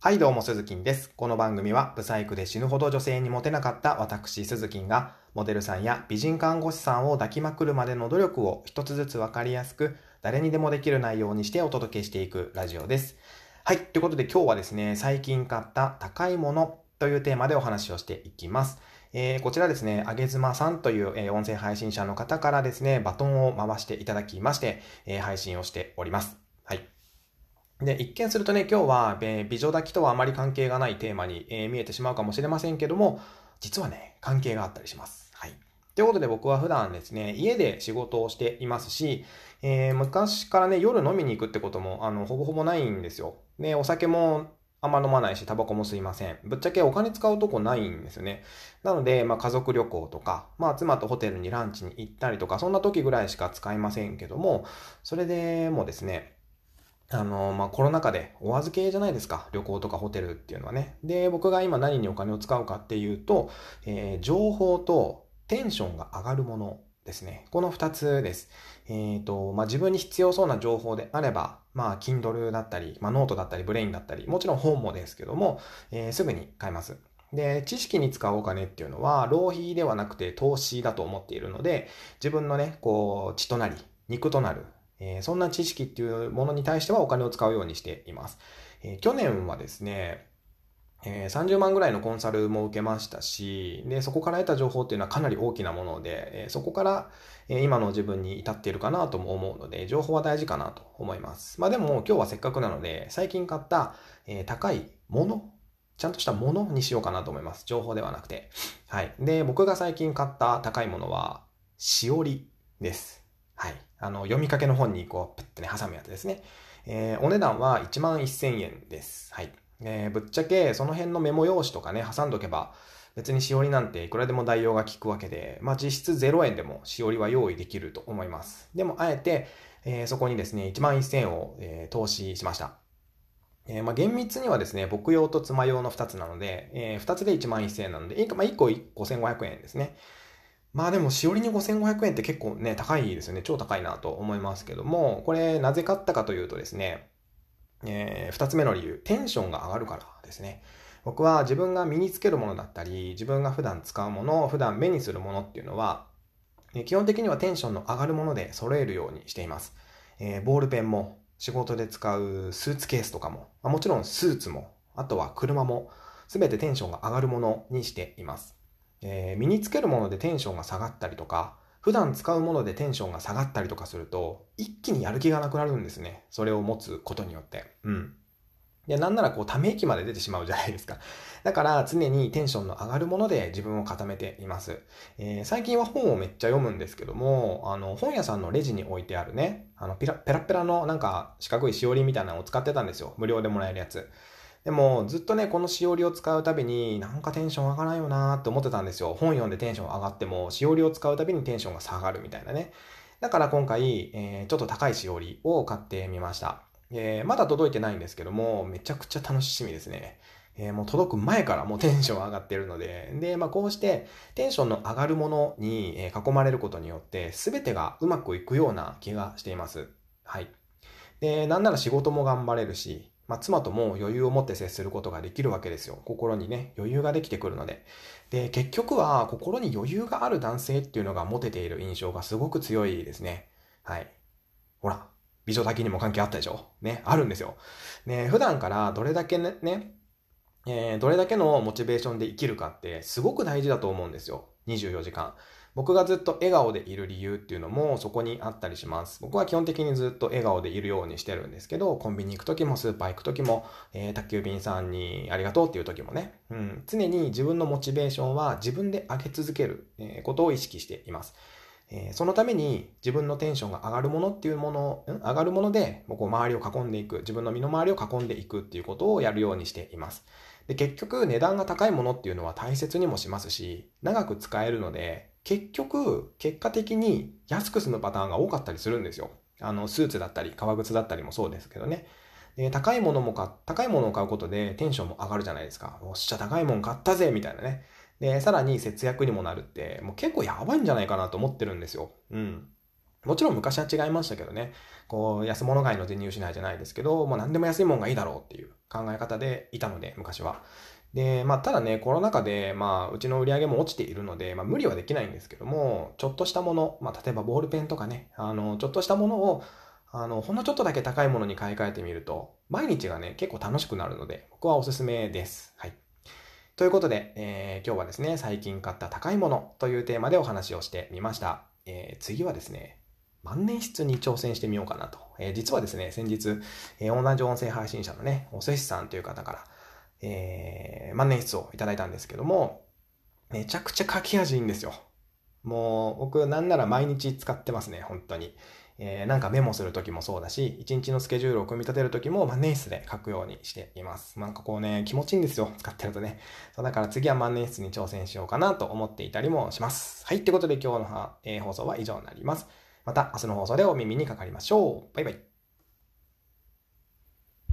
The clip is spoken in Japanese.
はいどうも、鈴木です。この番組は、ブサイクで死ぬほど女性にモテなかった私、鈴木が、モデルさんや美人看護師さんを抱きまくるまでの努力を一つずつわかりやすく、誰にでもできる内容にしてお届けしていくラジオです。はい。ということで今日はですね、最近買った高いものというテーマでお話をしていきます。えー、こちらですね、あげずまさんという、えー、音声配信者の方からですね、バトンを回していただきまして、えー、配信をしております。で、一見するとね、今日は、えー、美女抱きとはあまり関係がないテーマに、えー、見えてしまうかもしれませんけども、実はね、関係があったりします。はい。ということで僕は普段ですね、家で仕事をしていますし、えー、昔からね、夜飲みに行くってことも、あの、ほぼほぼないんですよ。で、お酒もあんま飲まないし、タバコも吸いません。ぶっちゃけお金使うとこないんですよね。なので、まあ家族旅行とか、まあ妻とホテルにランチに行ったりとか、そんな時ぐらいしか使いませんけども、それでもですね、あの、まあ、コロナ禍でお預けじゃないですか。旅行とかホテルっていうのはね。で、僕が今何にお金を使うかっていうと、えー、情報とテンションが上がるものですね。この二つです。えっ、ー、と、まあ、自分に必要そうな情報であれば、まあ、Kindle だったり、まあ、ノートだったり、ブレインだったり、もちろん本もですけども、えー、すぐに買えます。で、知識に使うお金っていうのは、浪費ではなくて投資だと思っているので、自分のね、こう、血となり、肉となるえー、そんな知識っていうものに対してはお金を使うようにしています。えー、去年はですね、えー、30万ぐらいのコンサルも受けましたし、で、そこから得た情報っていうのはかなり大きなもので、えー、そこから、え、今の自分に至っているかなとも思うので、情報は大事かなと思います。まあでも今日はせっかくなので、最近買った、え、高いもの、ちゃんとしたものにしようかなと思います。情報ではなくて。はい。で、僕が最近買った高いものは、しおりです。はい。あの、読みかけの本にこう、プッてね、挟むやつですね。えー、お値段は1万1000円です。はい。えー、ぶっちゃけ、その辺のメモ用紙とかね、挟んどけば、別にしおりなんていくらでも代用が効くわけで、まあ実質0円でもしおりは用意できると思います。でも、あえて、えー、そこにですね、1万1000円を、えー、投資しました。えー、まあ厳密にはですね、僕用と妻用の2つなので、えー、2つで1万1000円なので、まあ1個5500円ですね。まあでも、しおりに5500円って結構ね、高いですよね。超高いなと思いますけども、これなぜ買ったかというとですね、えー、二つ目の理由、テンションが上がるからですね。僕は自分が身につけるものだったり、自分が普段使うもの、普段目にするものっていうのは、基本的にはテンションの上がるもので揃えるようにしています。えー、ボールペンも、仕事で使うスーツケースとかも、もちろんスーツも、あとは車も、すべてテンションが上がるものにしています。えー、身につけるものでテンションが下がったりとか、普段使うものでテンションが下がったりとかすると、一気にやる気がなくなるんですね。それを持つことによって。うん。で、なんならこう、ため息まで出てしまうじゃないですか。だから常にテンションの上がるもので自分を固めています。えー、最近は本をめっちゃ読むんですけども、あの、本屋さんのレジに置いてあるね、あの、ペラペラペラのなんか四角いしおりみたいなのを使ってたんですよ。無料でもらえるやつ。でも、ずっとね、このしおりを使うたびに、なんかテンション上がらんよなーって思ってたんですよ。本読んでテンション上がっても、しおりを使うたびにテンションが下がるみたいなね。だから今回、えー、ちょっと高いしおりを買ってみました。えー、まだ届いてないんですけども、めちゃくちゃ楽しみですね。えー、もう届く前からもうテンション上がってるので、で、まあこうしてテンションの上がるものに囲まれることによって、すべてがうまくいくような気がしています。はい。で、なんなら仕事も頑張れるし、まあ、妻とも余裕を持って接することができるわけですよ。心にね、余裕ができてくるので。で、結局は心に余裕がある男性っていうのが持てている印象がすごく強いですね。はい。ほら、美女だけにも関係あったでしょ？ね、あるんですよ。ね、普段からどれだけね、ねえー、どれだけのモチベーションで生きるかってすごく大事だと思うんですよ。24時間。僕がずっと笑顔でいる理由っていうのもそこにあったりします。僕は基本的にずっと笑顔でいるようにしてるんですけど、コンビニ行く時もスーパー行く時も、えー、宅急便さんにありがとうっていう時もね、うん、常に自分のモチベーションは自分で上げ続ける、ことを意識しています。えー、そのために自分のテンションが上がるものっていうもの、ん上がるもので、こう周りを囲んでいく、自分の身の回りを囲んでいくっていうことをやるようにしています。で結局値段が高いものっていうのは大切にもしますし、長く使えるので、結局、結果的に安く済むパターンが多かったりするんですよ。あの、スーツだったり、革靴だったりもそうですけどね。で、高いものもか、高いものを買うことでテンションも上がるじゃないですか。おっしゃ、高いもん買ったぜみたいなね。で、さらに節約にもなるって、もう結構やばいんじゃないかなと思ってるんですよ。うん。もちろん昔は違いましたけどね。こう、安物買いの全入しないじゃないですけど、もう何でも安いもんがいいだろうっていう。考え方でいたので、昔は。で、まあ、ただね、コロナ禍で、まあ、うちの売り上げも落ちているので、まあ、無理はできないんですけども、ちょっとしたもの、まあ、例えばボールペンとかね、あの、ちょっとしたものを、あの、ほんのちょっとだけ高いものに買い替えてみると、毎日がね、結構楽しくなるので、僕はおすすめです。はい。ということで、えー、今日はですね、最近買った高いものというテーマでお話をしてみました。えー、次はですね、万年筆に挑戦してみようかなと。えー、実はですね、先日、えー、同じ音声配信者のね、おせしさんという方から、えー、万年筆をいただいたんですけども、めちゃくちゃ書き味いいんですよ。もう、僕なんなら毎日使ってますね、本当に。えー、なんかメモするときもそうだし、一日のスケジュールを組み立てるときも万年筆で書くようにしています。なんかこうね、気持ちいいんですよ。使ってるとね。そうだから次は万年筆に挑戦しようかなと思っていたりもします。はい。ってことで今日の、えー、放送は以上になります。また明日の放送でお耳にかかりましょう。バイバイ。